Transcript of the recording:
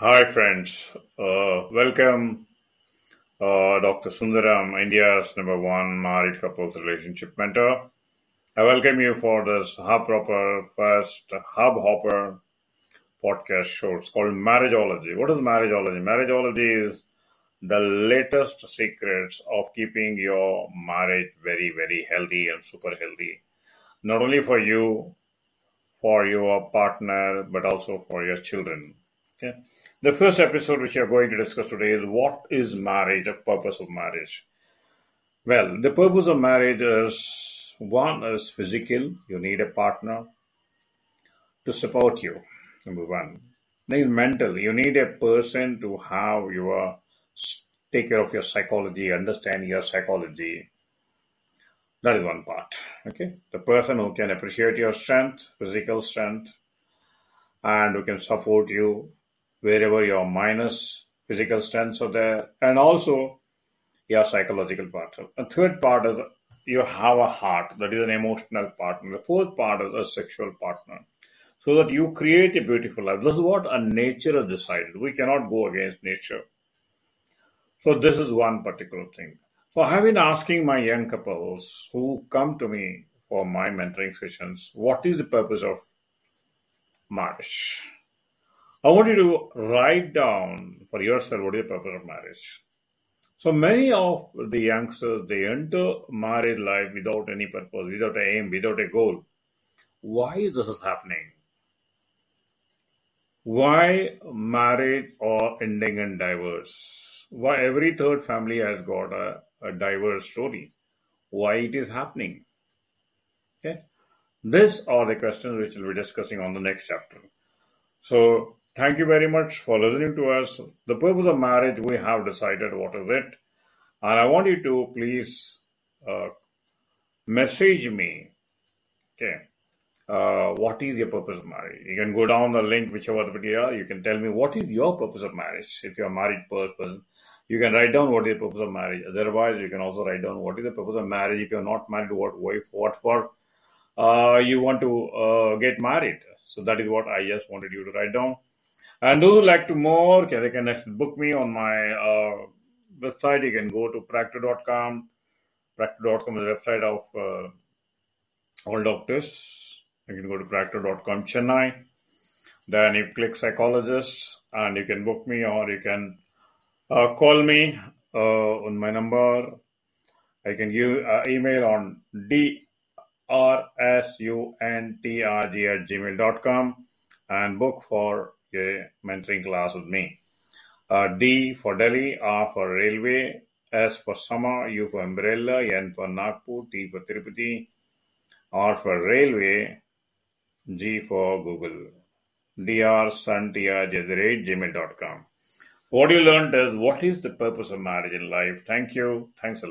Hi, friends. Uh, welcome, uh, Dr. Sundaram, India's number one married couples relationship mentor. I welcome you for this Hub Hopper first Hub Hopper podcast show. It's called Marriageology. What is Marriageology? Marriageology is the latest secrets of keeping your marriage very, very healthy and super healthy. Not only for you, for your partner, but also for your children. Okay. The first episode which we are going to discuss today is what is marriage, the purpose of marriage. Well, the purpose of marriage is one is physical, you need a partner to support you, number one. Then mental, you need a person to have your take care of your psychology, understand your psychology. That is one part. Okay. The person who can appreciate your strength, physical strength, and who can support you wherever your minus physical strengths are there, and also your psychological part. A third part is you have a heart, that is an emotional partner. The fourth part is a sexual partner. So that you create a beautiful life. This is what a nature has decided. We cannot go against nature. So this is one particular thing. So I have been asking my young couples who come to me for my mentoring sessions, what is the purpose of marriage? I want you to write down for yourself what is the purpose of marriage. So many of the youngsters they enter married life without any purpose, without an aim, without a goal. Why is this is happening? Why marriage or ending in divorce? Why every third family has got a, a diverse story? Why it is happening? Okay. These are the questions which we'll be discussing on the next chapter. So Thank you very much for listening to us. The purpose of marriage, we have decided what is it. And I want you to please uh, message me. Okay. Uh, what is your purpose of marriage? You can go down the link, whichever the video, you can tell me what is your purpose of marriage. If you're a married person, you can write down what is the purpose of marriage. Otherwise, you can also write down what is the purpose of marriage. If you're not married, what wife, what for uh, you want to uh, get married. So that is what I just wanted you to write down. And those who like to more, okay, they can book me on my uh, website. You can go to practo.com. Practo.com is the website of uh, all doctors. You can go to practo.com Chennai. Then you click psychologist and you can book me or you can uh, call me uh, on my number. I can give uh, email on drsuntRg at gmail.com and book for a mentoring class with me. Uh, D for Delhi, R for Railway, S for Summer, U for Umbrella, N for Nagpur, T for Tirupati, R for Railway, G for Google. drsuntrj@gmail.com. What you learned is what is the purpose of marriage in life. Thank you. Thanks a lot.